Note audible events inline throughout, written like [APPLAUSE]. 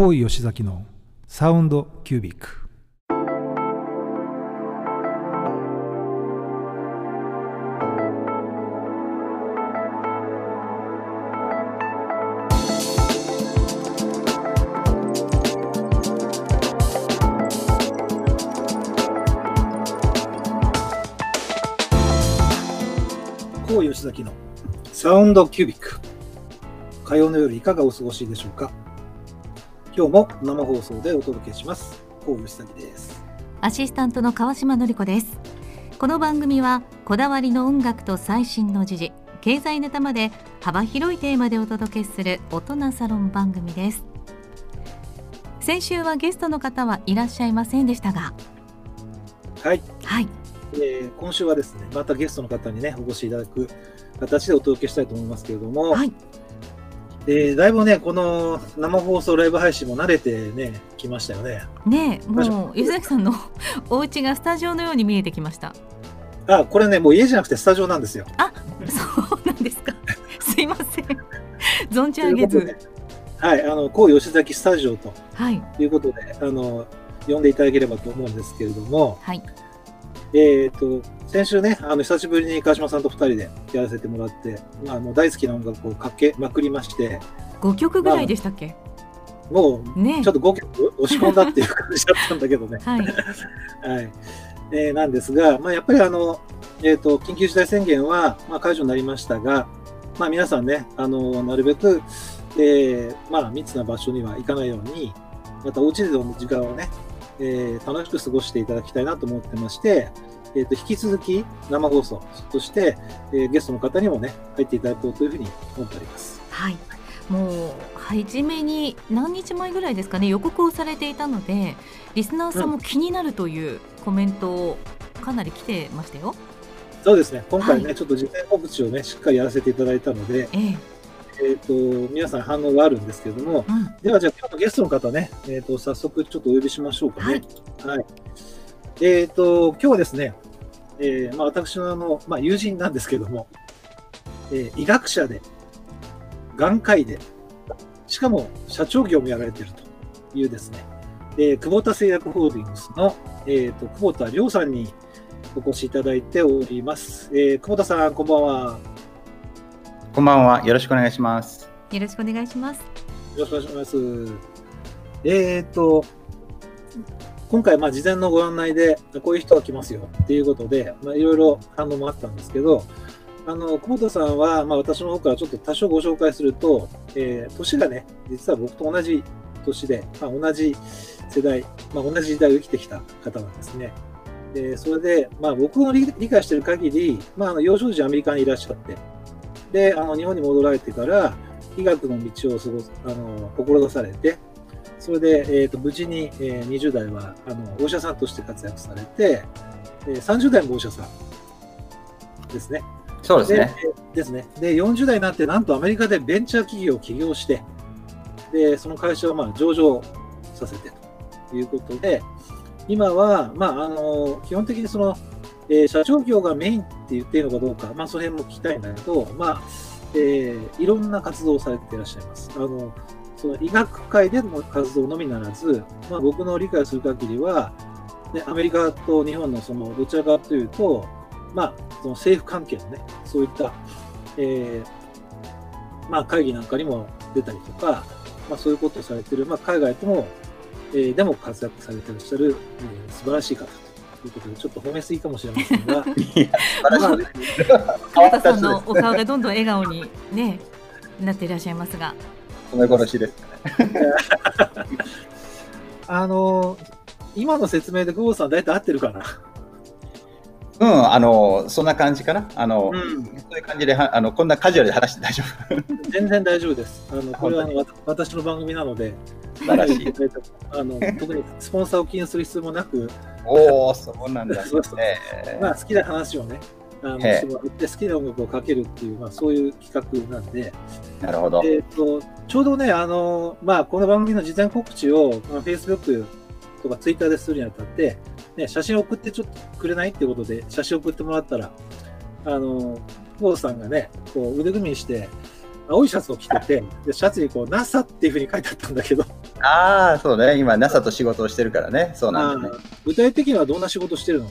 高井吉崎のサウンドキュービック。高吉崎のサウンドキュービック。火曜の夜いかがお過ごしでしょうか？今日も生放送でお届けします。高吉崎です。アシスタントの川島典子です。この番組はこだわりの音楽と最新の時事経済ネタまで幅広いテーマでお届けする大人サロン番組です。先週はゲストの方はいらっしゃいませんでしたが。はい、はい。えー今週はですねまたゲストの方にねお越しいただく形でお届けしたいと思いますけれども、はいえーだいぶねこの生放送ライブ配信も慣れてねきましたよね。ねもう吉崎さんの [LAUGHS] お家がスタジオのように見えてきました。あこれねもう家じゃなくてスタジオなんですよ。そうなんですか。[LAUGHS] すいません。存じと上げず。はいあの高吉崎スタジオとはい。いうことであの呼んでいただければと思うんですけれども、はいえー、と先週ね、あの久しぶりに川島さんと2人でやらせてもらって、まあ、あの大好きな音楽をかけまくりまして、5曲ぐらいでしたっけ？もうね。ちょっと5曲押し込んだっていう感じだったんだけどね。[LAUGHS] はい。はい。えーなんですが、まあ、やっぱりあの、えー、と緊急事態宣言は、まあ、解除になりましたが、まあ、皆さんね、あのなるべく、えーまあ、密な場所には行かないように、またお家での時間をね、えー楽しく過ごしていただきたいなと思ってまして、えー、と引き続き生放送、そして、えーゲストの方にもね、入っていただこうというふうに思っております。はい、もう初めに何日前ぐらいですかね予告をされていたのでリスナーさんも気になるというコメントをかなり来てましたよ。そうですね、今回ね、はいちょっと事前告知をね、しっかりやらせていただいたので、えええー、と皆さん反応があるんですけれども、うん、ではじゃあ今日のゲストの方ね、えー、と早速ちょっとお呼びしましょうかね。はい。えっ、と、今日はですね、えーまあ、私のあの、まあ、友人なんですけども、えー医学者で、眼科医で、しかも社長業もやられているというですね、えー久保田製薬ホールディングスの、えー、と久保田亮さんにお越しいただいております。えー久保田さん、こんばんは。こんばんは。よろしくお願いします。よろしくお願いします。よろしくお願いします。えー、と、今回、まあ、事前のご案内で、こういう人が来ますよっていうことで、まあ、いろいろ反応もあったんですけど、あの、久保田さんは、まあ、私の方からちょっと多少ご紹介すると、えー年がね、実は僕と同じ年で、まあ、同じ世代、まあ、同じ時代を生きてきた方なんですね。でそれで、まあ、僕の理理解している限り、まあ、あの幼少時アメリカにいらっしゃって、で、あの日本に戻られてから、医学の道を過ごすあの志されて、それで、えー、と無事に、えー20代はあのお医者さんとして活躍されて、えー30代もお医者さんですね。そうですね。でですね。で、40代になって、なんとアメリカでベンチャー企業を起業して、で、その会社をまあ上場させてということで、今は、まあ、あの、基本的にその、えー社長業がメインって言っていいのかどうか、まあ、その辺も聞きたいんだけど、まあ、えーいろんな活動をされていらっしゃいます。あの、その医学界での活動のみならず、まあ、僕の理解する限りは、ね、アメリカと日本のそのどちらかというと、まあ、その政府関係のね、そういった、えーまあ、会議なんかにも出たりとか、まあ、そういうことをされている、まあ、海外とも、えーでも活躍されていらっしゃる、えー素晴らしい方ということで、ちょっと褒めすぎかもしれませんが、いや、まあ久保田さんのお顔がどんどん笑顔にねなっていらっしゃいますが、褒め殺しです。あのー今の説明で久保田さん、大体合ってるかな？うん、あの、そんな感じかな。あの、うんそういう感じで、はあの、こんなカジュアルで話して大丈全然大丈夫です。あのこれは私の番組なので、夫。素晴らしい。あの特にスポンサーを気にする必要もなく、おお、そうなんだ。そうそうねまあ、好きな話をね、あのしてもらって好きな音楽をかけるっていう、まあ、そういう企画なんで、なるほど。えー、とちょうどね、あのまあ、この番組の事前告知を、まあ、Facebook とか Twitter でするにあたって、ね、写真送ってちょっとくれないっていうことで、写真送ってもらったら、あの久保田さんがね、こう腕組みにして、青いシャツを着てて、でシャツにこう NASA っていうふうに書いてあったんだけど、ああ、そうね。今 NASA と仕事をしてるからね。そうなんだね。具体的にはどんな仕事してるの？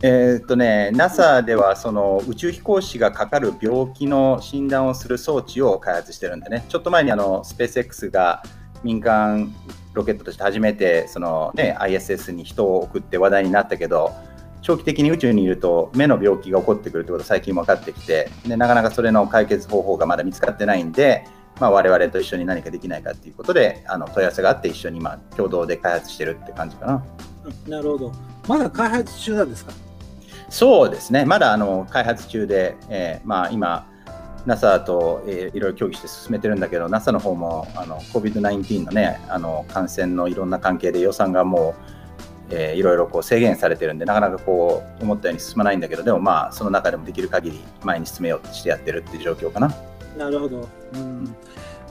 えーっとね、NASA ではその宇宙飛行士がかかる病気の診断をする装置を開発してるんでね、ちょっと前にあのスペース X が民間ロケットとして初めてその、ね、ISS に人を送って話題になったけど、長期的に宇宙にいると目の病気が起こってくるってことが最近分かってきてで、なかなかそれの解決方法がまだ見つかってないんで、まあ、我々と一緒に何かできないかっていうことであの問い合わせがあって一緒に今共同で開発してるって感じかな。うんなるほど。まだ開発中なんですか？そうですね、まだあの開発中で、えーまあ、今、NASA と、えーいろいろ協議して進めてるんだけど、NASA の方もあの COVID-19 の,、ね、あの感染のいろんな関係で予算がもう、えーいろいろこう制限されてるんで、なかなかこう思ったように進まないんだけど、でもまあ、その中でもできる限り前に進めようとしてやってるっていう状況かな。なるほど。うん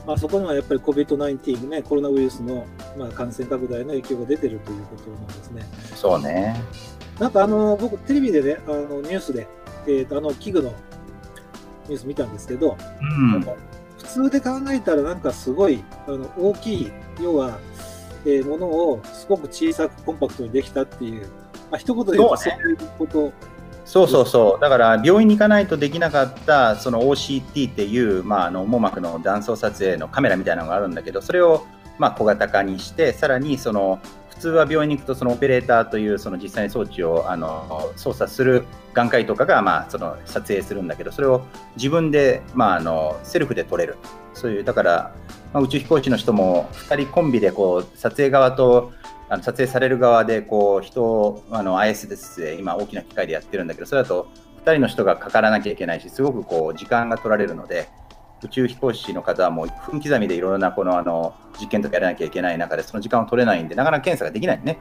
まあ、そこにはやっぱり COVID-19、ね、コロナウイルスの、まあ、感染拡大の影響が出てるということなんですね。そうね。なんかあの僕、テレビでね、あのニュースで、えーとあの器具のニュース見たんですけど、うん、普通で考えたら、なんかすごいあの大きい、要は、えーものをすごく小さくコンパクトにできたっていう、まあ一言で言うとそういうこと、そうそうそう、だから病院に行かないとできなかったその OCT っていう、まあ、あの網膜の断層撮影のカメラみたいなのがあるんだけど、それをまあ小型化にして、さらにその普通は病院に行くとそのオペレーターというその実際に装置をあの操作する眼科医とかがまあその撮影するんだけど、それを自分でまああのセルフで撮れる。そういうだから、まあ、宇宙飛行士の人も2人コンビでこう撮影側とあの撮影される側でこう人をあの ISS で今大きな機械でやってるんだけどそれだと2人の人がかからなきゃいけないしすごくこう時間が取られるので宇宙飛行士の方はもう分刻みでいろいろなこのあの実験とかやらなきゃいけない中でその時間を取れないんでなかなか検査ができないね。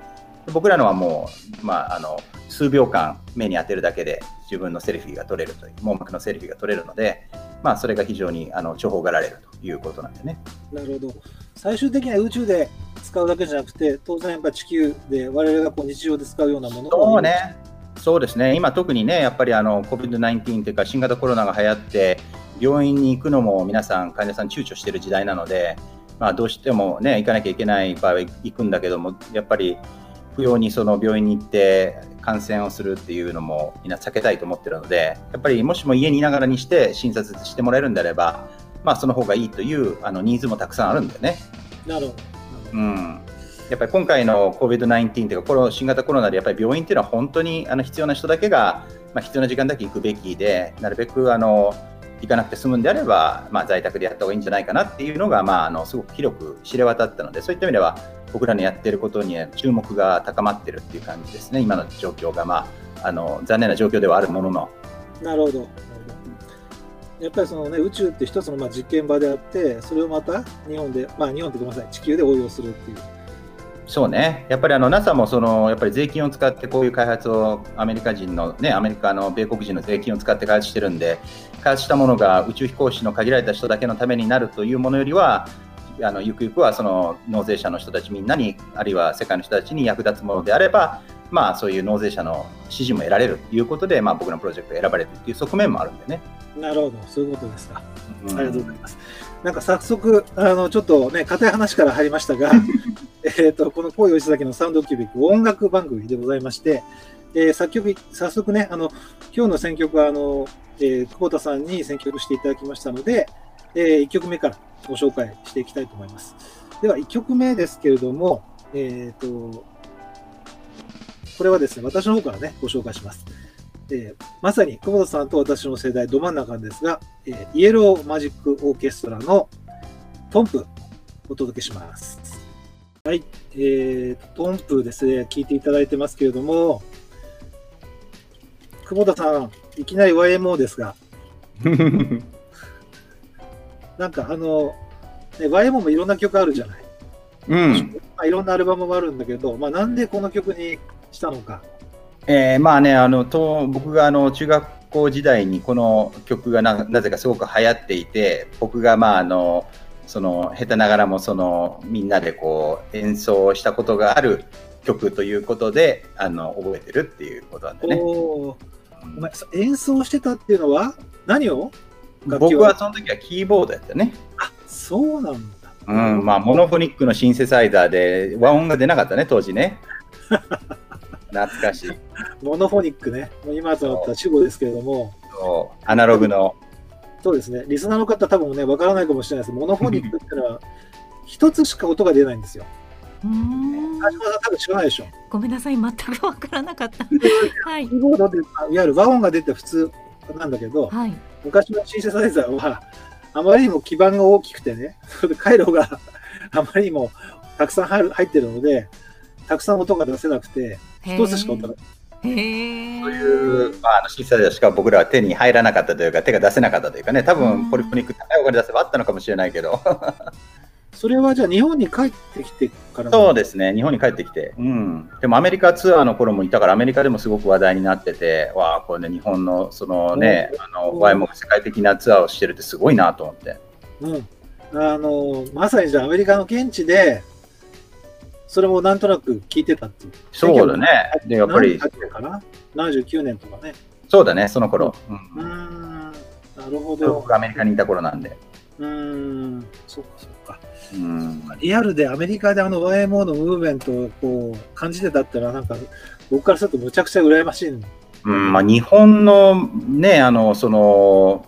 僕らのはもう、まあ、あの数秒間目に当てるだけで自分のセルフィーが撮れるという網膜のセルフィーが撮れるので、まあ、それが非常にあの重宝がられるということなんでね。なるほど。最終的には宇宙で使うだけじゃなくて、当然やっぱ地球で我々がこう日常で使うようなものをそうね。そうですね。今特にね、やっぱりあの COVID-19 というか新型コロナが流行って、病院に行くのも皆さん患者さん躊躇している時代なので、まあどうしてもね行かなきゃいけない場合は行くんだけども、やっぱり不要にその病院に行って感染をするっていうのもみんな避けたいと思ってるので、やっぱりもしも家にいながらにして診察してもらえるんであれば、まあその方がいいというあのニーズもたくさんあるんだよね。なるほど。うん、やっぱり今回の COVID-19 というか、この新型コロナでやっぱり病院っていうのは本当にあの必要な人だけが、まあ、必要な時間だけ行くべきで、なるべくあの行かなくて済むんであれば、まあ、在宅でやった方がいいんじゃないかなっていうのが、まあ、あのすごく広く知れ渡ったので、そういった意味では、僕らのやってることに注目が高まってるっていう感じですね、今の状況が、まあ、あの残念な状況ではあるものの。なるほど。やっぱりその、ね、宇宙って一つのまあ実験場であって、それをまた日本で、まあ日本ってごめんなさい、地球で応用するっていう。そうね、やっぱりあの NASA もそのやっぱり税金を使ってこういう開発をアメリカ人の、ね、アメリカの米国人の税金を使って開発してるんで、開発したものが宇宙飛行士の限られた人だけのためになるというものよりは、あのゆくゆくはその納税者の人たちみんなに、あるいは世界の人たちに役立つものであれば、まあ、そういう納税者の支持も得られるということで、まあ、僕のプロジェクトが選ばれるという側面もあるんでね。なるほど、そういうことですか。うんありがとうございます。なんか早速、あのちょっとね、硬い話から入りましたが、[LAUGHS] えっとこの恋吉崎のサウンドキュービック音楽番組でございまして、えー作曲、早速ね、あの今日の選曲はあの、えー久保田さんに選曲していただきましたので、え1曲目からご紹介していきたいと思います。では、1曲目ですけれども、えっ、と、これはですね、私の方からね、ご紹介します。えーまさに久保田さんと私の世代ど真ん中ですが、えーイエローマジックオーケストラのトンプお届けします。はい、えー、トンプですね、聞いていただいてますけれども、久保田さん、いきなり YMO ですが、[LAUGHS] なんかあの、ね、YMO もいろんな曲あるじゃない。うんまあ、いろんなアルバムもあるんだけど、まあ、なんでこの曲にしたのか。えーまあね、あのと僕があの中学校時代にこの曲がななぜかすごく流行っていて、僕がまああのその下手ながらもそのみんなでこう演奏したことがある曲ということであの覚えてるっていうことなんでね。おーお前そ演奏してたっていうのは何を？僕はその時はキーボードやったね。あそうなんだ。うん、まあ、モノフォニックのシンセサイザーで和音が出なかったね、当時ね。[LAUGHS] 懐かしい。モノフォニックね、もう今となったら主語ですけれども、そうアナログの。そうですね、リスナーの方、多分ね、わからないかもしれないですモノフォニックってのは、[LAUGHS] 一つしか音が出ないんですよ。うん、多分知らないでしょ。ごめんなさい全くわからなかった [LAUGHS] はいキーボードで、いわゆる和音が出て普通なんだけど、はい昔のシンセサイザーは、あまりにも基板が大きくてね、それで回路があまりにもたくさん入る入ってるので、たくさん音が出せなくて、一つしか音がそういう、まあ、あのシンセサイザーしか僕らは手に入らなかったというか、手が出せなかったというかね、多うん分ポリフォニック高いお金出せばあったのかもしれないけど、それはじゃあ日本に帰ってきてからそうですね、日本に帰ってきて、うん、でもアメリカツアーの頃もいたから、アメリカでもすごく話題になってて、わあ、これね、日本のそのね、あの、うん YMO が世界的なツアーをしてるってすごいなと思って。うん、あのまさにじゃあアメリカの現地で、それもなんとなく聞いてたっていう。そうだね。で、やっぱり何、年かな ?79 年とかね。そうだね、その頃。ううーんん、なるほど。アメリカにいた頃なんで。うーん、そうかそうか。うん。リアルでアメリカであの YMO のムーブメントをこう感じてたってのは、なんか僕からするとむちゃくちゃ羨ましい。んうんまあ、日本のね、あの、その、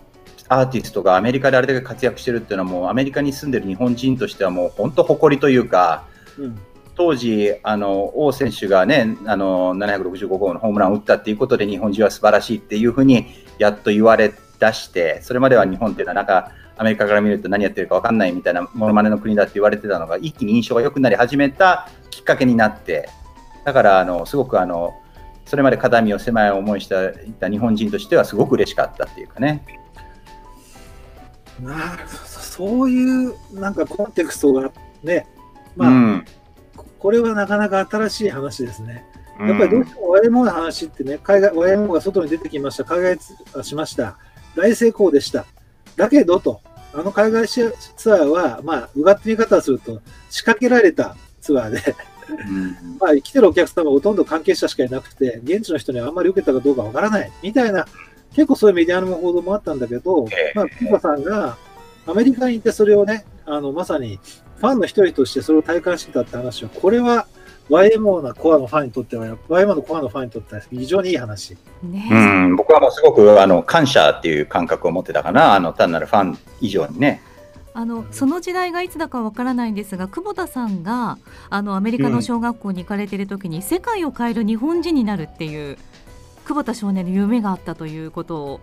アーティストがアメリカであれだけ活躍してるっていうのはもうアメリカに住んでる日本人としてはもう本当誇りというか、うん。当時、あの王選手がね、あの765号のホームランを打ったっていうことで日本人は素晴らしいっていうふうにやっと言われ出して、それまでは日本っていうのはなんかアメリカから見ると何やってるか分かんないみたいなモノマネの国だって言われてたのが一気に印象が良くなり始めたきっかけになって、だからあのすごくあのそれまで肩身を狭い思いしたいた日本人としてはすごく嬉しかったっていうかね。なるほどそういうなんかコンテクストがね、まあ、うんこれはなかなか新しい話ですね。やっぱりどうしても YMO の話ってね、海外 YMO が外に出てきました、海外しました、大成功でした。だけどと、あの海外ツアーは、まあ、うがって見方をすると、仕掛けられたツアーで、うん。[LAUGHS] まあ、来てるお客様はほとんど関係者しかいなくて、現地の人にはあんまり受けたかどうかわからないみたいな、結構そういうメディアの報道もあったんだけど、ええ。まあ、ピーパさんがアメリカに行ってそれをね、あのまさにファンの一人としてそれを体感してたって話は、これは YMO のコアのファンにとっては、YMO のコアのファンにとっては非常にいい話。ね。うん、僕はもうすごくあの感謝っていう感覚を持ってたかな、あの単なるファン以上にね。あのその時代がいつだかわからないんですが久保田さんがあのアメリカの小学校に行かれている時に、世界を変える日本人になるっていう久保田少年の夢があったということを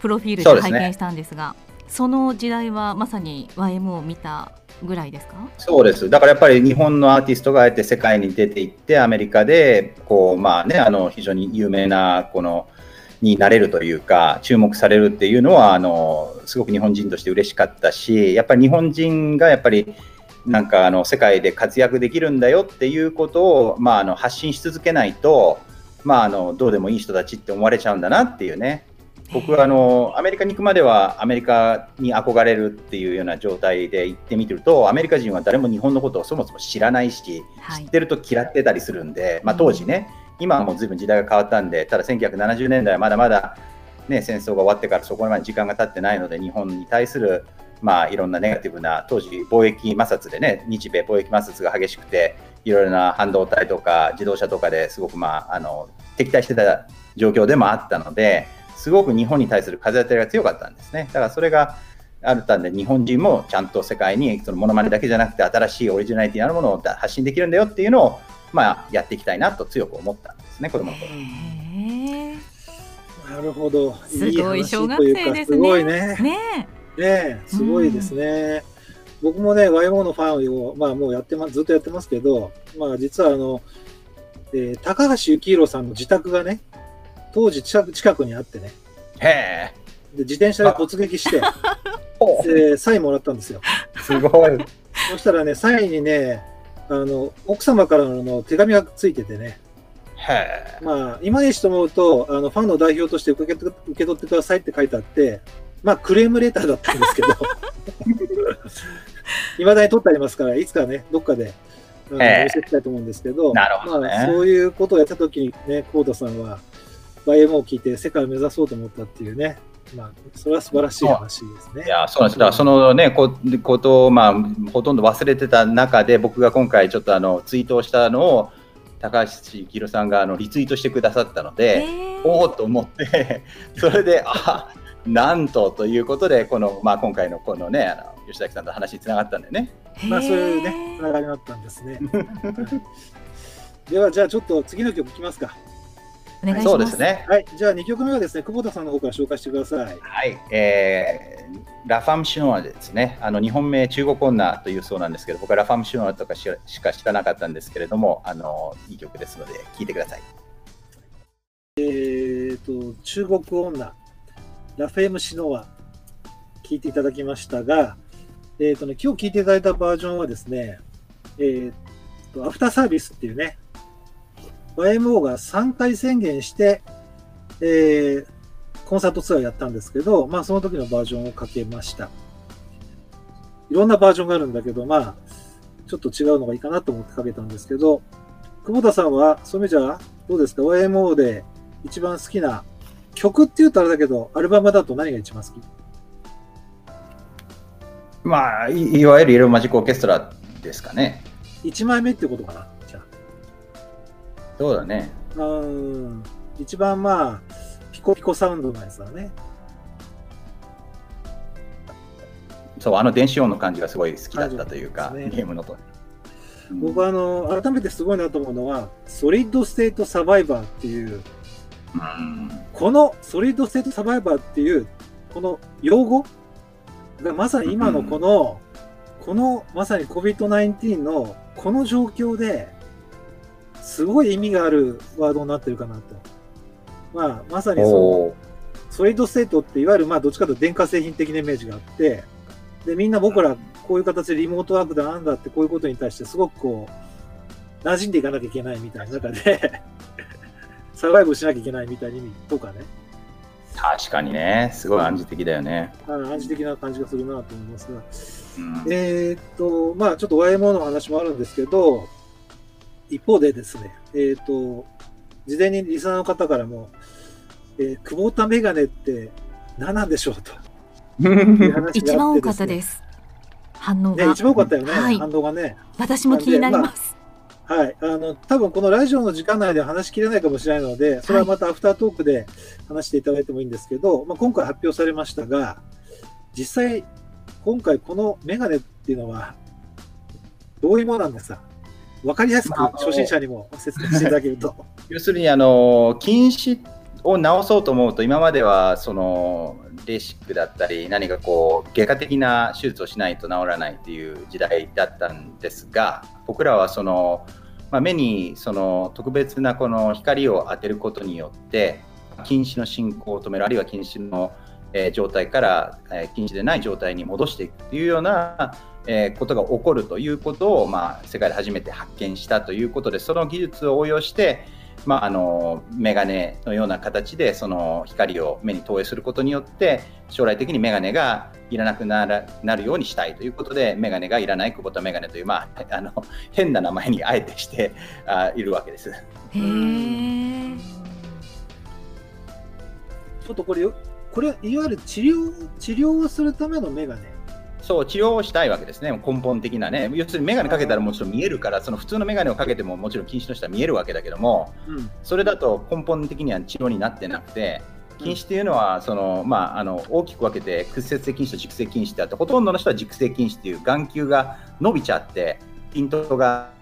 プロフィールで拝見したんですがその時代はまさに YMO を見たぐらいですか？そうです。だからやっぱり日本のアーティストがあえて世界に出ていって、アメリカで、こう、まあね、あの、非常に有名な、この、になれるというか、注目されるっていうのは、あの、すごく日本人として嬉しかったし、やっぱり日本人がやっぱり、なんかあの世界で活躍できるんだよっていうことを、まあ、あの発信し続けないと、まあ、あのどうでもいい人たちって思われちゃうんだなっていうね、僕はあのアメリカに行くまではアメリカに憧れるっていうような状態で行ってみてるとアメリカ人は誰も日本のことをそもそも知らないしはい。知ってると嫌ってたりするんで、まあ、当時ね今はもう随分時代が変わったんでただ1970年代はまだまだ、ね、戦争が終わってからそこまで時間が経ってないので日本に対するまあ、いろんなネガティブな当時貿易摩擦でね日米貿易摩擦が激しくていろいろな半導体とか自動車とかですごく、まあ、あの敵対してた状況でもあったのですごく日本に対する風当たりが強かったんですね。だからそれがあったんで日本人もちゃんと世界にそのモノマネだけじゃなくて新しいオリジナリティのあるものを発信できるんだよっていうのを、まあ、やっていきたいなと強く思ったんですね子供の頃。へなるほど。すごいい話小学というか生ですねすごいね。ーねねえすごいですね。僕もね、YMO のファンを、まあ、もうやってます、ずっとやってますけど、まあ、実はあの、えー高橋幸宏さんの自宅がね、当時近くにあってね、へえ。で自転車で突撃して、ほでサインもらったんですよ。うすごい。そしたらね、サインにね、あの奥様からの手紙がついててね、へえ。まあ、今にして思うと、あのファンの代表として受け取って受け取ってくださいって書いてあって、まあ、クレームレターだったんですけど、[LAUGHS] いまだに取ってありますから、いつかね、どっかで、あのええ。見せたいと思うんですけど、なるほどね。まあ、そういうことをやったときにね、久保田さんは、YMO を聞いて世界を目指そうと思ったっていうね、まあ、それは素晴らしい話ですね。いや、そうなんです。だからそのね、こことを、まあ、ほとんど忘れてた中で、僕が今回ちょっとあの、ツイートをしたのを、高橋幸宏さんがあのリツイートしてくださったので、おおと思って [LAUGHS] それで、あなんとということで、この、まあ、今回のこのね、あの吉崎さんと話につながったんだよね。まあ、そういうね、つながりがあったんですね。では、じゃあちょっと次の曲いきますか。お願いします。そうですね。はい、じゃあ2曲目はですね、久保田さんの方から紹介してください。はい、えー、ラファムシュノアですね。あの日本名中国女というそうなんですけど、僕はラファムシュノアとかししか知らなかったんですけれども、あのいい曲ですので聴いてください。えーと中国女ラフェムシノワ聞いていただきましたが、えーとね、今日聞いていただいたバージョンはですね、えーとアフターサービスっていうね、YMO が3回宣言して、えーコンサートツアーやったんですけど、まあその時のバージョンをかけました。いろんなバージョンがあるんだけど、まあ、ちょっと違うのがいいかなと思ってかけたんですけど、久保田さんは、そういう意味じゃ、どうですか ?YMO で一番好きな曲って言うとあれだけど、アルバムだと何が一番好き？まあ、いいわゆるイエローマジックオーケストラですかね。?1 枚目ってことかなそうだね。あ。うーん。一番まあ、ピコピコサウンドのやつだね。そう、あの電子音の感じがすごい好きだったというか、ねゲームのと。僕はあの、改めてすごいなと思うのは、 Solid State Survivor っていう、うんこの Solid State Survivor っていう、この用語がまさに今のこの、このまさに COVID-19 のこの状況ですごい意味があるワードになってるかなと。まあ、まさにその Solid State っていわゆるまあどっちかというと電化製品的なイメージがあって、で、みんな僕らこういう形でリモートワークだなんだってこういうことに対してすごくこう、馴染んでいかなきゃいけないみたいな中で、[LAUGHS] サバイブしなきゃいけないみたいな意味とかね。確かにね、すごい暗示的だよね。あ暗示的な感じがするなと思いますが、うんえーっと、まあちょっと YMO の話もあるんですけど、一方でですね、えーっと、事前にリスナーの方からも、えー久保田メガネって何なんでしょうと [LAUGHS] 一番多かったです。反応が。ね、一番多かったよね、はい反応がね。私も気になります。はい。あの、多分このラジオの時間内では話しきれないかもしれないので、それはまたアフタートークで話していただいてもいいんですけど、まあ、今回発表されましたが、実際、今回このメガネっていうのは、どういうものなんですか？わかりやすくまあ初心者にも説明していただけると。[LAUGHS] 要するにあの禁止を直そうと思うと今まではそのレーシックだったり何かこう外科的な手術をしないと治らないっていう時代だったんですが僕らはその、まあ、目にその特別なこの光を当てることによって近視の進行を止めるあるいは近視の、えー状態から、えー近視でない状態に戻していくというような、えーことが起こるということを、まあ、世界で初めて発見したということでその技術を応用してまあ、あのメガネのような形でその光を目に投影することによって将来的にメガネがいらなくならなるようにしたいということでメガネがいらない久保田メガネという、まあ、あの変な名前にあえてしてあいるわけです。へえ。ちょっとこれよ、これ、いわゆる治療、治療をするためのメガネ。そう治療をしたいわけですね、根本的なね。要するにメガネかけたらもちろん見えるから、その普通のメガネをかけてももちろん近視の人は見えるわけだけども、うん。それだと根本的には治療になってなくて、近視っていうのはその、まあ、あの大きく分けて屈折性近視と軸性近視ってあってほとんどの人は軸性近視っていう眼球が伸びちゃってピントが、あ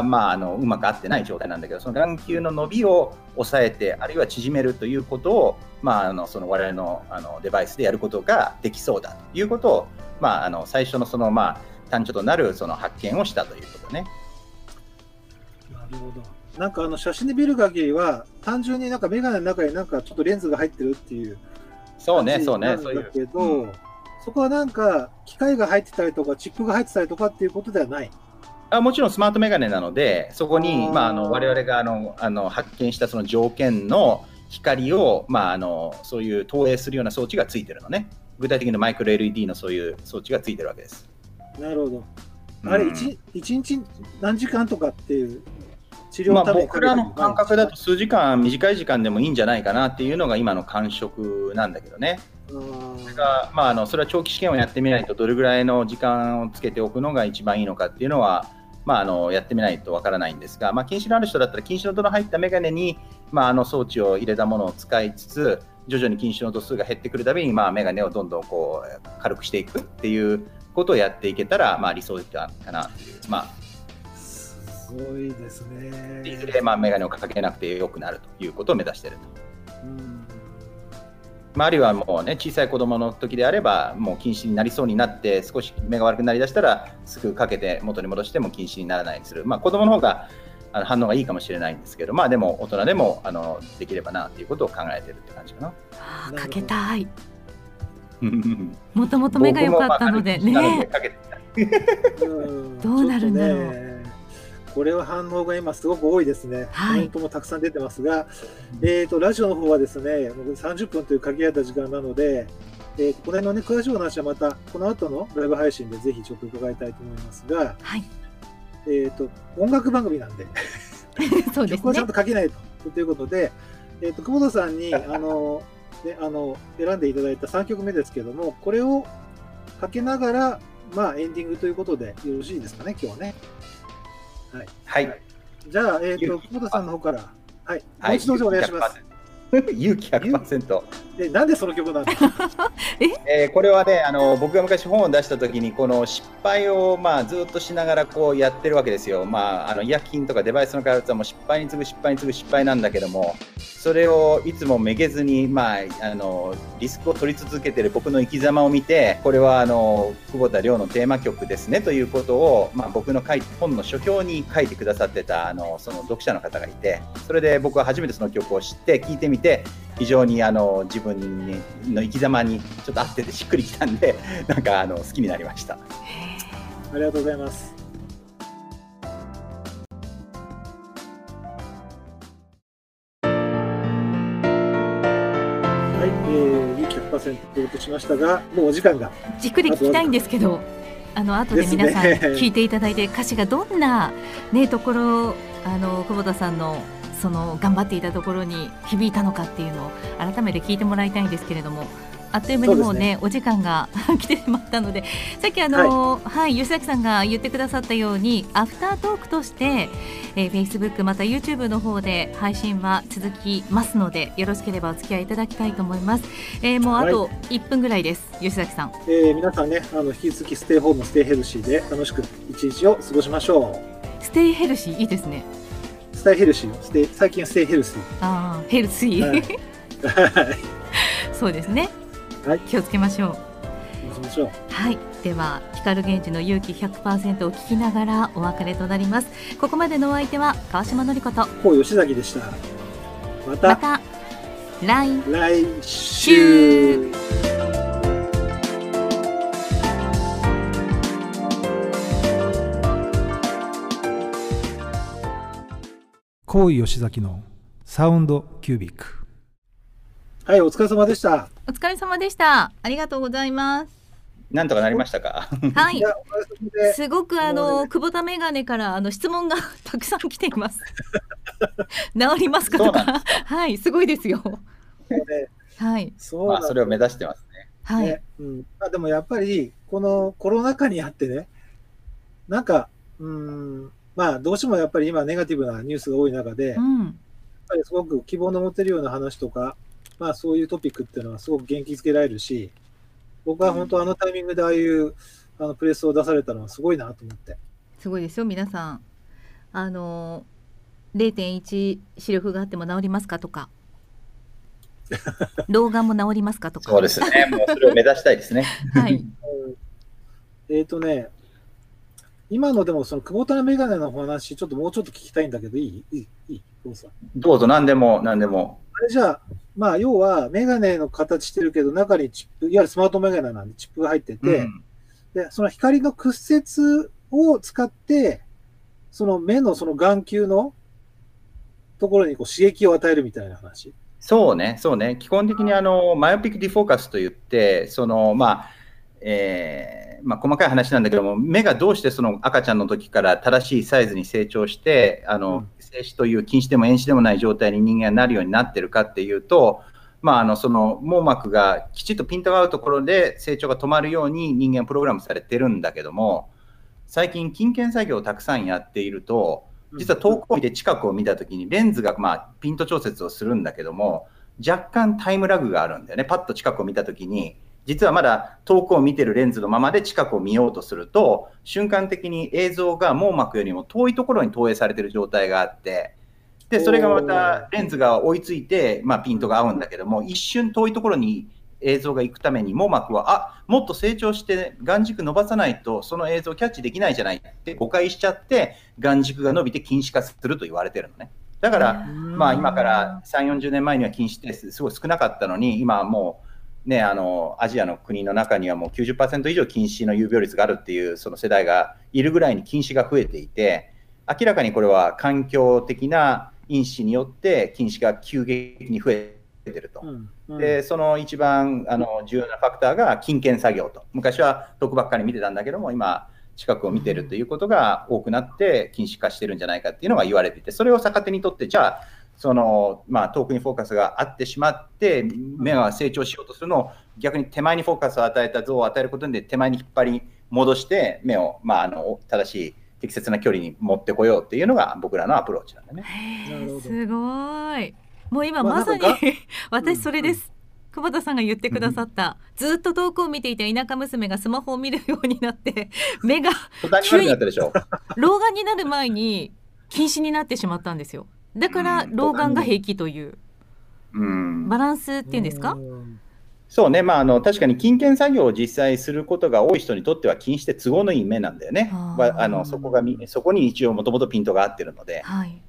まあ、あのうまく合ってない状態なんだけどその眼球の伸びを抑えてあるいは縮めるということを、まあ、あのその我々のあのデバイスでやることができそうだということを、まあ、あの最初のその、まあ、端緒となるその発見をしたということね。なるほど。なんかあの写真で見る限りは、単純になんかメガネの中になんかちょっとレンズが入ってるっていうそうね、感じそうね、そういう。だけど、うんそこはなんか機械が入ってたりとか、チップが入ってたりとかっていうことではない。あもちろんスマートメガネなので、そこにまあ、あの我々があのあの発見したその条件の光を、まあ、あのそういう投影するような装置がついてるのね。具体的なマイクロ LED のそういう装置がついてるわけです。なるほど。あれうん一、一日何時間とかっていう治療まあ、のためにかけて僕らの感覚だと数時間、短い時間でもいいんじゃないかなっていうのが今の感触なんだけどね。それがまあ、あのそれは長期試験をやってみないとどれぐらいの時間をつけておくのが一番いいのかっていうのは、まあ、あのやってみないとわからないんですが、まあ、近視のある人だったら近視の度の入ったメガネに、まあ、あの装置を入れたものを使いつつ徐々に近視の度数が減ってくるたびに、まあ、メガネをどんどんこう軽くしていくっていうことをやっていけたら、まあ、理想的かなっていう、まあ、すごいですね。いずれ、まあ、メガネをかけなくてよくなるということを目指していると。うんまあ、あるいはもうね、小さい子供の時であれば、もう近視になりそうになって、少し目が悪くなりだしたら、すぐかけて元に戻しても近視にならないようにする。まあ、子供の方があの反応がいいかもしれないんですけど、まあ、でも大人でもあのできればなということを考えてるって感じかな。あーかけたい。う [LAUGHS] んもともと目が良かったのでね。[LAUGHS] どうなるんだろうこれは反応が今すごく多いですね。はいコメントもたくさん出てますが、えー、とラジオの方はですね、もう30分という限られた時間なので、えー、この辺のね、詳しいお話はまた、この後のライブ配信でぜひちょっと伺いたいと思いますが、はいえー、と音楽番組なんで、[LAUGHS] そうですね曲をちゃんと書けないとということで、えー、と久保田さんにあの、ね、あの選んでいただいた3曲目ですけども、これをかけながら、まあ、エンディングということでよろしいですかね、今日はね。はい。じゃあ、えー、と久保田さんの方から、はい、もはいう一度お願いします。。[LAUGHS] 勇気100%。でなんでその曲なんですかえーこれはねあの僕が昔本を出した時にこの失敗を、まあ、ずっとしながらこうやってるわけですよ、まあ、あの医薬品とかデバイスの開発はもう失敗に次ぐ失敗に次ぐ失敗なんだけどもそれをいつもめげずに、まあ、あのリスクを取り続けてる僕の生き様を見てこれはあの久保田亮のテーマ曲ですねということを、まあ、僕の書い本の書評に書いてくださってたあのその読者の方がいてそれで僕は初めてその曲を知って聴いてみて非常にあの自分にの生き様にちょっと合っててしっくりきたんで [LAUGHS] なんかあの好きになりました。ありがとうございます。はい、えー、勇気100%お届けしましたが、もうお時間が。じっくり聞きたいんですけどあの後で皆さん聞いていただいて歌詞がどんな、ね、ところあの久保田さんのその頑張っていたところに響いたのかっていうのを改めて聞いてもらいたいんですけれどもあっという間にもうねお時間が [LAUGHS] 来てしまったのでさっきあの、はい吉崎さんが言ってくださったようにアフタートークとして、えー、Facebook また YouTube の方で配信は続きますのでよろしければお付き合いいただきたいと思います。えー、もうあと1分ぐらいです、吉崎さん。えー、皆さんね、あの引き続きステイホーム、 stay healthy で楽しく一日を過ごしましょステイ healthy いいですね。う。 stay healthy を、 stay 最近は stay healthyああ、ヘルシー、[LAUGHS] はい。そうですね。はい気をつけましょう。過ごしましょう。はい、では光 GENJI の勇気100%を聞きながらお別れとなります。ここまでのお相手は川島のりこと。こう吉崎でした。またまた来来週。高井吉崎のサウンドキュービックはい、お疲れ様でした。お疲れ様でした。ありがとうございます。なんとかなりましたか？はいい。すごくあのね久保田メガネからあの質問がたくさん来ています。[LAUGHS] 治りますかとそうなんか、はい、すごいですよ。はい、まあそうなんそれを目指してますね。はい、ねうん、あでもやっぱりこのコロナ禍にあってねなんかうんまあどうしてもやっぱり今ネガティブなニュースが多い中で、やっうん、ぱりすごく希望の持てるような話とか、まあ、そういうトピックっていうのはすごく元気づけられるし僕は本当あのタイミングでああいうあのプレスを出されたのはすごいなと思ってすごいですよ皆さん。あの0.1視力があっても治りますかとか、[LAUGHS] 老眼も治りますかとか。そうですね。もうそれを目指したいですね。はい、[LAUGHS] うんえっ、とね今のでもその久保田のメガネのお話ちょっともうちょっと聞きたいんだけどいい？いい？いい？どうぞ。どうぞ。何でも何でも。あれじゃあ、まあ、要は、メガネの形してるけど、中にチップ、いわゆるスマートメガネなんで、チップが入ってて、うん。で、その光の屈折を使って、その目のその眼球のところにこう刺激を与えるみたいな話？そうね、そうね。基本的にあのマイオピックディフォーカスといって、そのまあ、えーまあ、細かい話なんだけども、目がどうしてその赤ちゃんの時から正しいサイズに成長して、あの静止という禁止でも遠視でもない状態に人間がなるようになってるかっていうと、まあ、あのその網膜がきちっとピントが合うところで成長が止まるように人間はプログラムされてるんだけども、最近、金券作業をたくさんやっていると、実は遠くを見て近くを見たときに、レンズがまあピント調節をするんだけども、若干タイムラグがあるんだよね。パッと近くを見たときに、実はまだ遠くを見てるレンズのままで近くを見ようとすると、瞬間的に映像が網膜よりも遠いところに投影されている状態があって、で、それがまたレンズが追いついて、まあ、ピントが合うんだけども、一瞬遠いところに映像が行くために網膜は、あもっと成長して眼軸伸ばさないとその映像をキャッチできないじゃないって誤解しちゃって、眼軸が伸びて近視化すると言われてるのね。だから、まあ、今から3、40年前には近視ってすごい少なかったのに、今はもう、ね、あのアジアの国の中にはもう90%以上近視の有病率があるっていうその世代がいるぐらいに近視が増えていて、明らかにこれは環境的な因子によって近視が急激に増えてると。うんうんでその一番あの重要なファクターが金券作業と。昔は遠くばっかり見てたんだけども、今、近くを見てるということが多くなって近視化してるんじゃないかっていうのが言われていて、それを逆手にとって、じゃあ、そのまあ、遠くにフォーカスがあってしまって、目が成長しようとするのを逆に手前にフォーカスを与えた像を与えることで手前に引っ張り戻して目を、まあ、あの正しい適切な距離に持ってこようっていうのが僕らのアプローチなんだね。へーなるほどすごい。もう今まあまさになんか私それです。久保田さんが言ってくださった、ずっと遠くを見ていた田舎娘がスマホを見るようになって [LAUGHS] 目が途端に。老眼になる前に近視になってしまったんですよだからうん。老眼が平気という。うん。バランスっていうんですか？うん。そうね、まあ、あの確かに金券作業を実際することが多い人にとっては禁止で都合のいい目なんだよね。ああのそこがみそこに一応もともとピントが合ってるので、はい。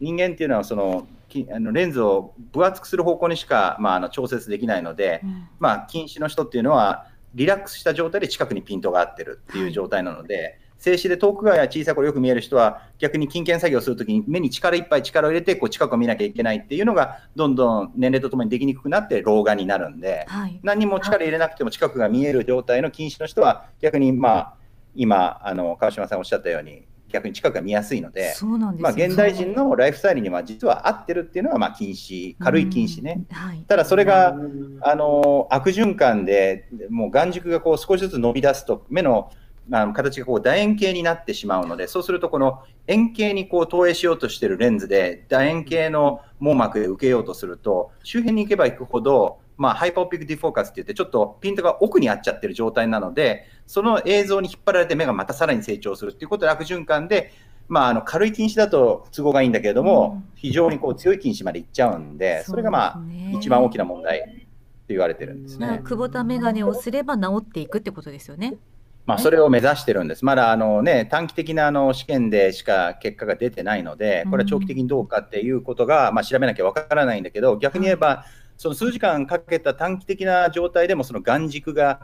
人間っていうのはそのきあのレンズを分厚くする方向にしか、まあ、あの調節できないので、うん。まあ、近視の人っていうのはリラックスした状態で近くにピントが合ってるっていう状態なので、静止で遠くが小さい頃よく見える人は逆に金券作業をするときに目に力いっぱい力を入れてこう近くを見なきゃいけないっていうのがどんどん年齢とともにできにくくなって老眼になるんで、はい。何も力入れなくても近くが見える状態の近視の人は逆にまあ今あの川島さんおっしゃったように逆に近くが見やすいので、そうなんです。まあ、よ現代人のライフスタイルには実は合ってるっていうのはまあ近視軽い近視ね。うんはい。ただそれがうんあの悪循環でもう眼軸がこう少しずつ伸び出すと目のあの形がこう楕円形になってしまうのでそうするとこの円形にこう投影しようとしているレンズで楕円形の網膜で受けようとすると周辺に行けば行くほど、まあ、ハイパーオピックディフォーカスって言ってちょっとピントが奥にあっちゃってる状態なのでその映像に引っ張られて目がまたさらに成長するっていうことで悪循環で、まあ、あの軽い近視だと都合がいいんだけれども、うん非常にこう強い近視までいっちゃうんでそれがまあ一番大きな問題って言われてるんですね。久保田メガネをすれば治っていくってことですよね。まあ、それを目指してるんです。まだあの、ね、短期的なあの試験でしか結果が出てないので、これは長期的にどうかっていうことが、まあ、調べなきゃわからないんだけど、逆に言えば、その数時間かけた短期的な状態でも、その眼軸が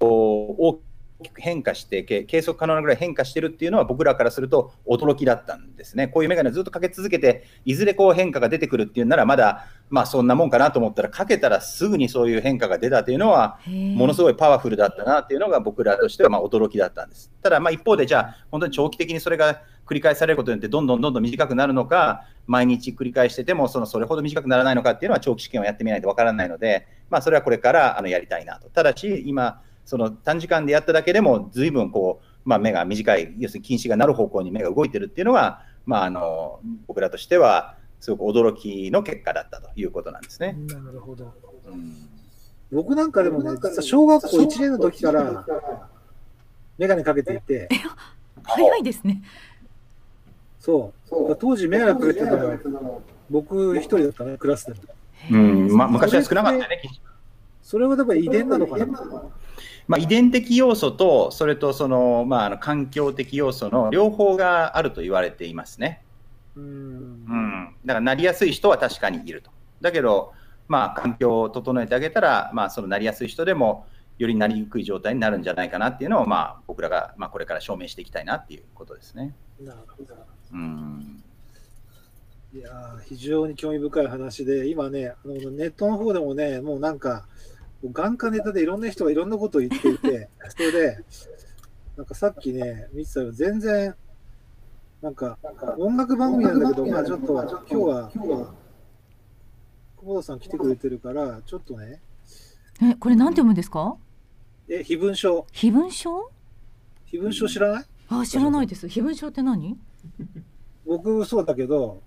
大きく変化して、け計測可能なぐらい変化してるっていうのは、僕らからすると驚きだったんですね。こういうメガネをずっとかけ続けて、いずれこう変化が出てくるっていうなら、まだ、まあそんなもんかなと思ったら、かけたらすぐにそういう変化が出たというのは、ものすごいパワフルだったなっていうのが僕らとしてはまあ驚きだったんです。ただまあ一方でじゃあ本当に長期的にそれが繰り返されることによってどんどんどんどん短くなるのか毎日繰り返しててもそのそれほど短くならないのかっていうのは長期試験をやってみないとわからないのでまあそれはこれからあのやりたいなと。ただし今その短時間でやっただけでも随分こうまあ目が短い要するに近視がなる方向に目が動いてるっていうのがまああの僕らとしてはすごく驚きの結果だったということなんですね。なるほど。うん僕なんかでもね、小学校1年の時から、メガネかけていて、早いですね。そう。当時メガネかけてたのは、僕一人だったね、クラスでも。うんまあ、昔は少なかったよね、それはだから遺伝なのかな？まあ、遺伝的要素と、それとその、まあ、あの環境的要素の両方があると言われていますね。うんうん、だから、なりやすい人は確かにいると。だけど、まあ、環境を整えてあげたら、まあ、そのなりやすい人でも、よりなりにくい状態になるんじゃないかなっていうのを、まあ、僕らが、まあ、これから証明していきたいなっていうことですね。なるほど。うん。いやー非常に興味深い話で、今ね、あのネットの方でもね、もうなんか、眼科ネタでいろんな人がいろんなことを言っていて、それで、なんかさっきね、見てたら全然、なんか音楽番組なんだけど、まあちょっと今日は、久保田さん来てくれてるから、ちょっとね、えこれなんて読むんですか？え、非文書、非文書非文書知らない？あ知らないです。非文書って何？僕そうだけど、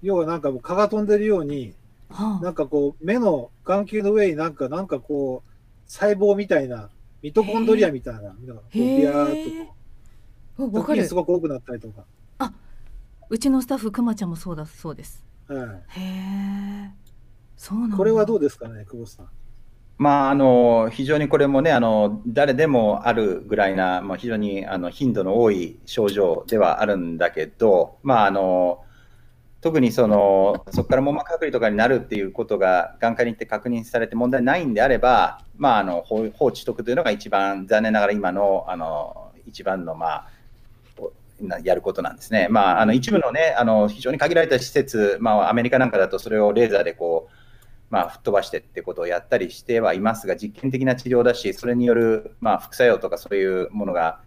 要はなんかもう蚊が飛んでるように、はなんかこう、目の眼球の上になんか、なんかこう、細胞みたいな、ミトコンドリアみたいな、なんかこうへビヤーっとえこう、すごく多くなったりとか。うちのスタッフくまちゃんもそうだそうです。はへえ。そうなんこれはどうですかね、久保さん。まあ、あの非常にこれもねあの、誰でもあるぐらいな、まあ、非常にあの頻度の多い症状ではあるんだけど、まあ、あの特にそのそこから網膜剥離とかになるっていうことが眼科に行って確認されて問題ないんであれば、まあ、あの放放置しとくというのが一番残念ながら今のあの一番の、まあ、なやることなんですね。まあ、あの一部のねあの非常に限られた施設、まあ、アメリカなんかだとそれをレーザーでこうまあ、吹っ飛ばしてってことをやったりしてはいますが、実験的な治療だし、それによる、まあ、副作用とかそういうものが、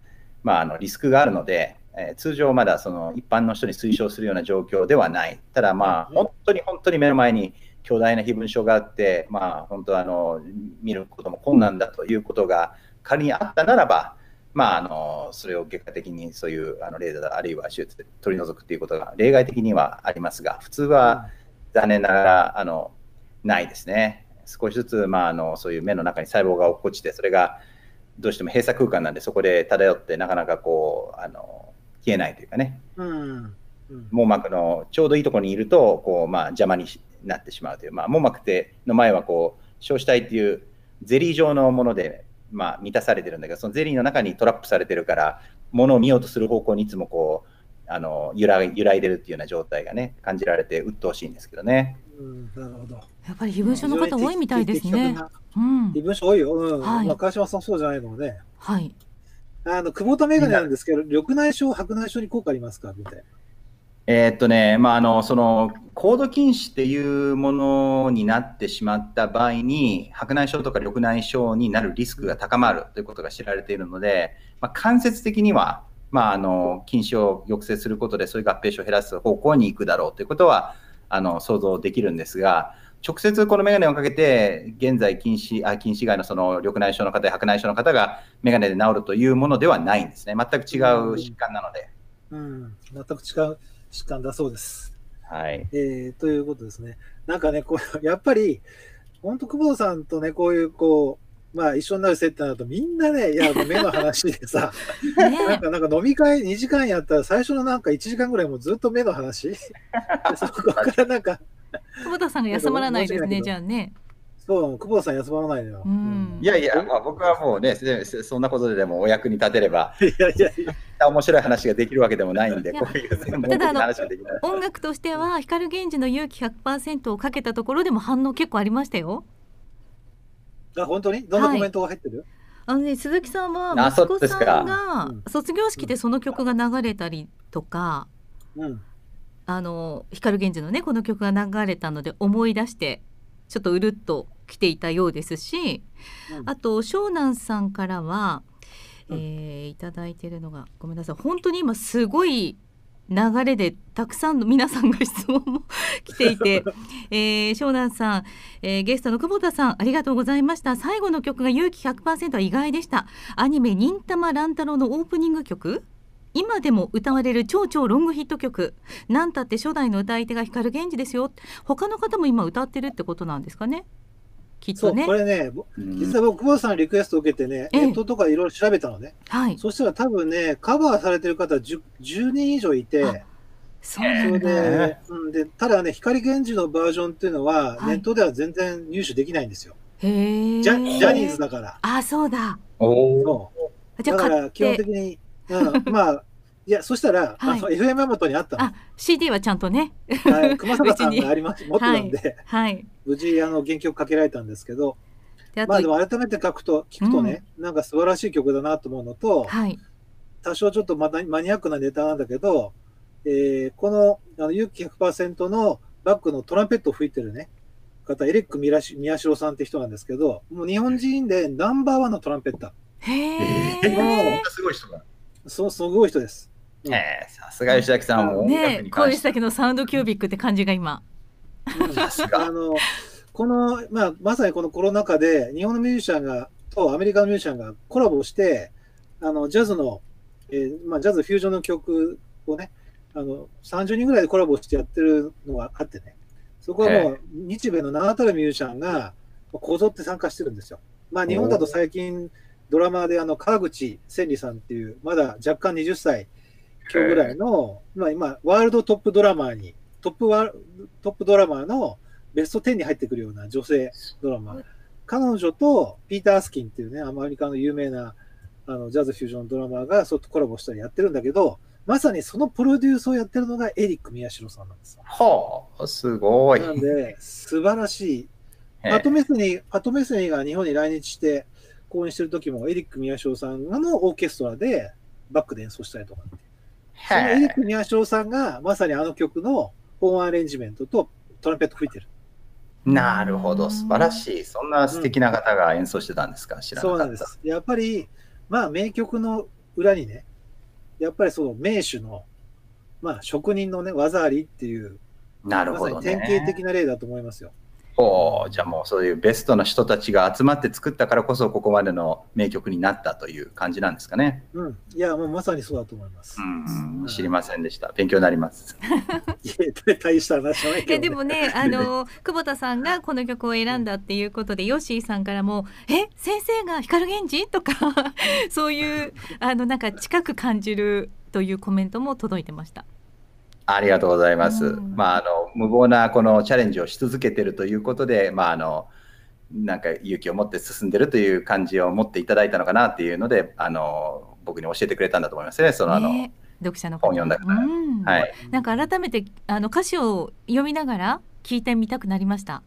まあ、あのリスクがあるので、えー通常まだその一般の人に推奨するような状況ではない。ただ、まあ、うん本当に本当に目の前に巨大な非分症があって、まあ、本当あの見ることも困難だということが仮にあったならば、まあ、あのそれを外科的にそういうあのレーザーあるいは手術で取り除くということが例外的にはありますが、普通は残念ながらあのないですね。少しずつ、まあ、あのそういう目の中に細胞が落っこちて、それがどうしても閉鎖空間なんで、そこで漂って、なかなかこうあの消えないというかね、うん。うん。網膜のちょうどいいところにいると、こうまあ、邪魔にしなってしまうという、まあ、網膜っての前はこう小子体っていうゼリー状のもので、まあ、満たされてるんだけど、そのゼリーの中にトラップされてるから、ものを見ようとする方向にいつもこうあの揺ら揺らいでるっていうような状態がね、感じられて、鬱陶しいんですけどね。うん、なるほど。やっぱり非文書の方多いみたいですねうん非文書多いよ。うん。はいまあ、川島さんそうじゃないのもね。はいあの、久保田メガネなんですけど、緑内障、白内障に効果ありますか？みたいな。えーっとね、まあ、あのその高度近視っていうものになってしまった場合に、白内障とか緑内障になるリスクが高まるということが知られているので、まあ、間接的には、まあ、あの近視を抑制することで、そういう合併症を減らす方向に行くだろうということはあの想像できるんですが、直接このメガネをかけて、現在近視、あ近視外のその緑内障の方や白内障の方がメガネで治るというものではないんですね。全く違う疾患なので。うん。全く違う疾患だそうです。はい。えー、ということですね。なんかね、こう、[LAUGHS] やっぱり、本当、久保田さんとね、こういう、こう、まあ、一緒になる接点だと、みんなね、いや、[LAUGHS] 目の話でさ、なんねか、なんか飲み会2時間やったら、最初のなんか1時間ぐらいもうずっと目の話で [LAUGHS] そこからなんか、久保田さんが休まらないですねじゃあねそう、久保田さん休まらないのよ。うん。いやいや、まあ、僕はもうね、そんなことででもお役に立てれば、[LAUGHS] いやいやいや、面白い話ができるわけでもないんで、こういう専門的な話ができない。音楽としては光源氏の勇気100%をかけたところでも反応結構ありましたよ。あ、本当に？どんなコメントが入ってる、あのね鈴木さんはあ息子さんそうですか。がうん。卒業式でその曲が流れたりとか、うん、あの光源氏のねこの曲が流れたので思い出してちょっとうるっと来ていたようですし、うん。あと湘南さんからは、うん。えーいただいてるのがごめんなさい。本当に今すごい流れでたくさんの皆さんが質問も [LAUGHS] 来ていて、えー、湘南さん、えーゲストの久保田さんありがとうございました。最後の曲が勇気100%は意外でした。アニメ忍たま乱太郎のオープニング曲。今でも歌われる超超ロングヒット曲。なんたって初代の歌い手が光源氏ですよ。他の方も今歌ってるってことなんですかねきっそう、とね。これね、実は僕、久保田さんのリクエストを受けてね、ええ。ネットとかいろいろ調べたのね。はい。そしたら多分ね、カバーされてる方 10, 10人以上いて、そうなんだ。で、うん、でただね、光源氏のバージョンっていうのは、はい。ネットでは全然入手できないんですよ。へえジャジャニーズだから。あそうだ。おー。そう。じゃあ買っだから基本て的に、うん、まあ、いや、そしたら、はい。あの FM 山本にあったの。あ。CD はちゃんとね。はい。[LAUGHS] 熊坂さんがあります、持ってたんで、はい。無事、あの、原曲かけられたんですけど、であと、まあでも改めて書くと、聞くとね、なんか素晴らしい曲だなと思うのと、はい。多少ちょっとまたマニアックなネタなんだけど、えーこのあの勇気100%のバックのトランペットを吹いてるね、方、エリック・ミラシ宮代さんって人なんですけど、もう日本人でナンバーワンのトランペッター。へえすごい人が。そう、すごい人です。うんえー、さすが吉崎さんもねに関して。小石崎のサウンドキュービックって感じが今。うんさすがあのこの、まあ、まさにこのコロナ禍で日本のミュージシャンがとアメリカのミュージシャンがコラボしてあのジャズの、えーまあ、ジャズフュージョンの曲をねあの30人ぐらいでコラボしてやってるのがあってねそこはもう日米の名だたるミュージシャンがこぞって参加してるんですよ。まあ、日本だと最近ドラマーであの川口千里さんっていうまだ若干20歳今日ぐらいの、まあ、今ワールドトップドラマーにトップワートップドラマーのベスト10に入ってくるような女性ドラマー。彼女とピーター・アスキンっていうね、アメリカの有名なあのジャズフュージョンドラマーがそうコラボしたりやってるんだけど、まさにそのプロデュースをやってるのがエリック・宮代さんなんですよ。はあ、すごい。なんで、素晴らしい。えーパトメスニー、パトメスニーが日本に来日して公演してる時もエリック・宮代さんのオーケストラでバックで演奏したりとかって。そのエリック・宮代さんがまさにあの曲のホーンアレンジメントとトランペット吹いてる。なるほど、素晴らしい。そんな素敵な方が演奏してたんですか、知らなそうかった。なんです。やっぱり、まあ、名曲の裏にね、やっぱりその名手の、まあ、職人のね、技ありっていう、なるほどまさに典型ね。的な例だと思いますよ。ほうじゃあもうそういうベストの人たちが集まって作ったからこそここまでの名曲になったという感じなんですかね。うん。いや、もうまさにそうだと思います。うん、知りませんでした。勉強になります。[LAUGHS] いや、大した話じゃないけど、ね。えでもね、あの久保田さんがこの曲を選んだっていうことで、ヨッシーさんからも「え先生が光源氏?」とか [LAUGHS] そういうあのなんか近く感じるというコメントも届いてました。ありがとうございます。うんまあ、あの無謀なこのチャレンジをし続けてるということで、まあ、あのなんか勇気を持って進んでるという感じを持っていただいたのかなっていうので、あの僕に教えてくれたんだと思いますね。そのあの、ね読者の方本読んだからうんはい。なんか改めてあの歌詞を読みながら聞いてみたくなりました？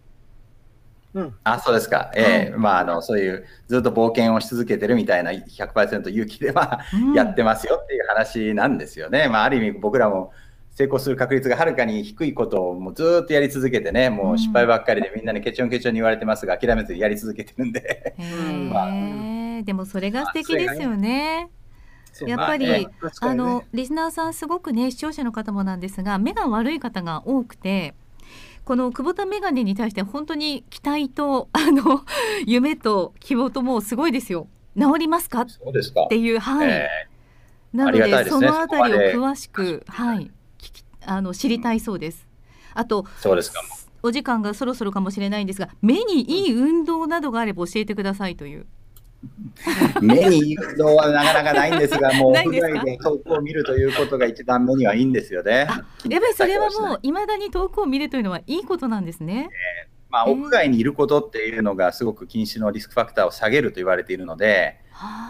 うん。あ、そうですか。ええまあ、あの、そういう、ずっと冒険をし続けてるみたいな100%勇気では、うんやってますよっていう話なんですよね。まあ、ある意味、僕らも成功する確率がはるかに低いことをもうずっとやり続けてね、もう失敗ばっかりでみんなにケチョンケチョンに言われてますが、諦めずにやり続けてるんで。まあえでもそれが素敵ですよね。やっぱり、まあね。あのリスナーさんすごくね視聴者の方もなんですが目が悪い方が多くてこの久保田メガネに対して本当に期待と [LAUGHS] あの夢と希望ともうすごいですよ。治りますか？っ。ていうはい、えなのでねのあたりを詳しくはいあの知りたいそうです。あとえそうですか。お時間がそろそろかもしれないんですが目にいい運動などがあれば教えてくださいという。目にいい運動はなかなかないんですが、[LAUGHS] もう屋外で遠くを見るということが一番目にはいいんですよね。やっぱりそれはもういまだに遠くを見るというのはいいことなんですね。まあ、えー。屋外にいることっていうのがすごく近視のリスクファクターを下げると言われているので、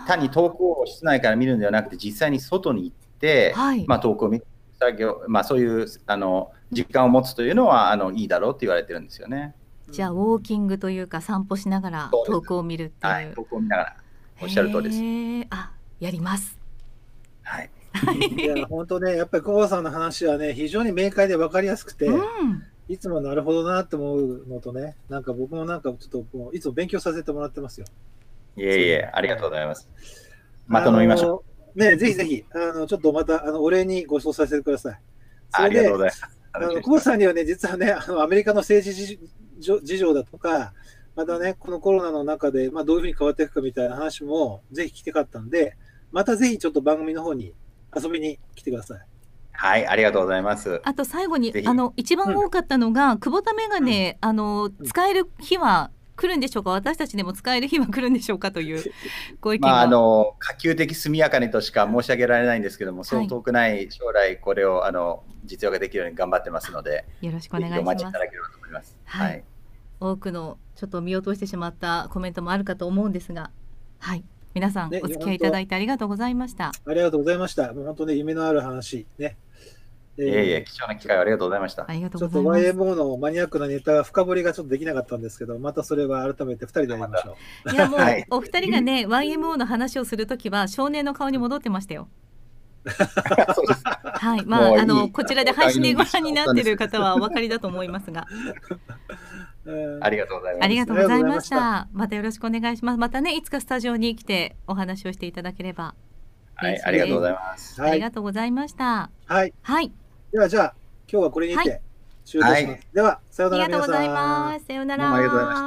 単に遠くを室内から見るのではなくて、実際に外に行って、はい。まあ、遠くを見る作業、まあ、そういうあの実感を持つというのはあのいいだろうって言われてるんですよね。じゃあウォーキングというか散歩しながらそうです遠くを見るっていう。はい、遠くを見ながら、おっしゃる通りです。あやります。はい、いや、本当ね、やっぱり久保田さんの話はね、非常に明快で分かりやすくて、うん。いつもなるほどなって思うのとね、なんか僕もなんかちょっともういつも勉強させてもらってますよ。いえいえ、ありがとうございます。また飲みましょう。う。ね、ぜひぜひ、あの、ちょっとまた、あの、お礼にご馳走させてください。それでありがとうご、ざいます。あの、久保田さんにはね、実はね、あの、アメリカの政治事情事情だとか、またね、このコロナの中で、まあ、どういうふうに変わっていくかみたいな話も、ぜひ聞きたかったんで、またぜひちょっと番組の方に遊びに来てください。はい、ありがとうございます。あと最後にあの一番多かったのが、久保田メガネ、あの使える日は来るんでしょうか？私たちでも使える日は来るんでしょうか？という [LAUGHS] ご意見が。まあ、あの可及的速やかにとしか申し上げられないんですけども、そう遠くない将来、これをあの実用化できるように頑張ってますので、よろしくおぜ願いしますひお待ちいた。だければと思います。はいはい、多くのちょっと見落としてしまったコメントもあるかと思うんですが、はい。皆さんねお付き合いいただいてありがとうございました。ありがとうございました。もう本当に夢のある話ね。えーいえいえ、貴重な機会をありがとうございました。ありがとちょっとうございます。YMO のマニアックなネタ深掘りがちょっとできなかったんですけど、またそれは改めて2人でやりましょう。いやもう、はいお二人がね YMO の話をするときは少年の顔に戻ってましたよ。はい、まああのこちらで配信でご覧になっている方はお分かりだと思いますが、うんありがとうございます。ありがとうございましありがとうございましたまたよろしくお願いしますまたねいつかスタジオに来てお話をしていただければはい、ありがとうございます。はいありがとうございましたはい。はいでは、じゃあ、今日はこれにて終了します。はい。では、さようなら、ありがとうございます。さようなどうもありがとうございまら